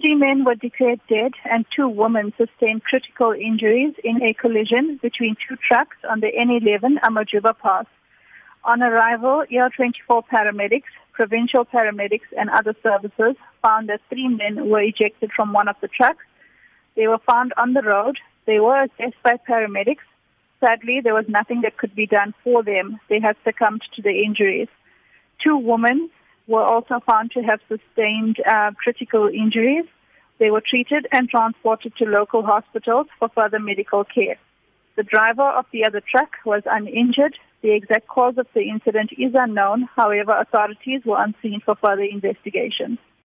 Three men were declared dead and two women sustained critical injuries in a collision between two trucks on the N11 Amajuba Pass. On arrival, ER24 paramedics, provincial paramedics, and other services found that three men were ejected from one of the trucks. They were found on the road. They were assessed by paramedics. Sadly, there was nothing that could be done for them. They had succumbed to the injuries. Two women were also found to have sustained uh, critical injuries. They were treated and transported to local hospitals for further medical care. The driver of the other truck was uninjured. The exact cause of the incident is unknown. However, authorities were on scene for further investigation.